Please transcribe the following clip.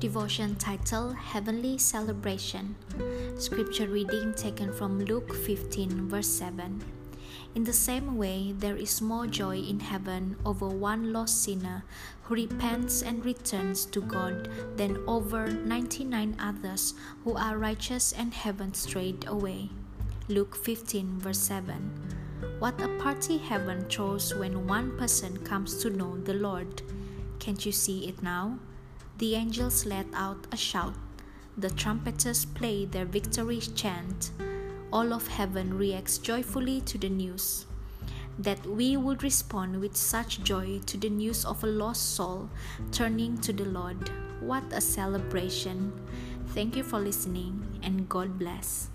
Devotion title Heavenly Celebration. Scripture reading taken from Luke 15, verse 7. In the same way, there is more joy in heaven over one lost sinner who repents and returns to God than over 99 others who are righteous and haven't strayed away. Luke 15, verse 7. What a party heaven throws when one person comes to know the Lord. Can't you see it now? The angels let out a shout. The trumpeters play their victory chant. All of heaven reacts joyfully to the news. That we would respond with such joy to the news of a lost soul turning to the Lord. What a celebration! Thank you for listening and God bless.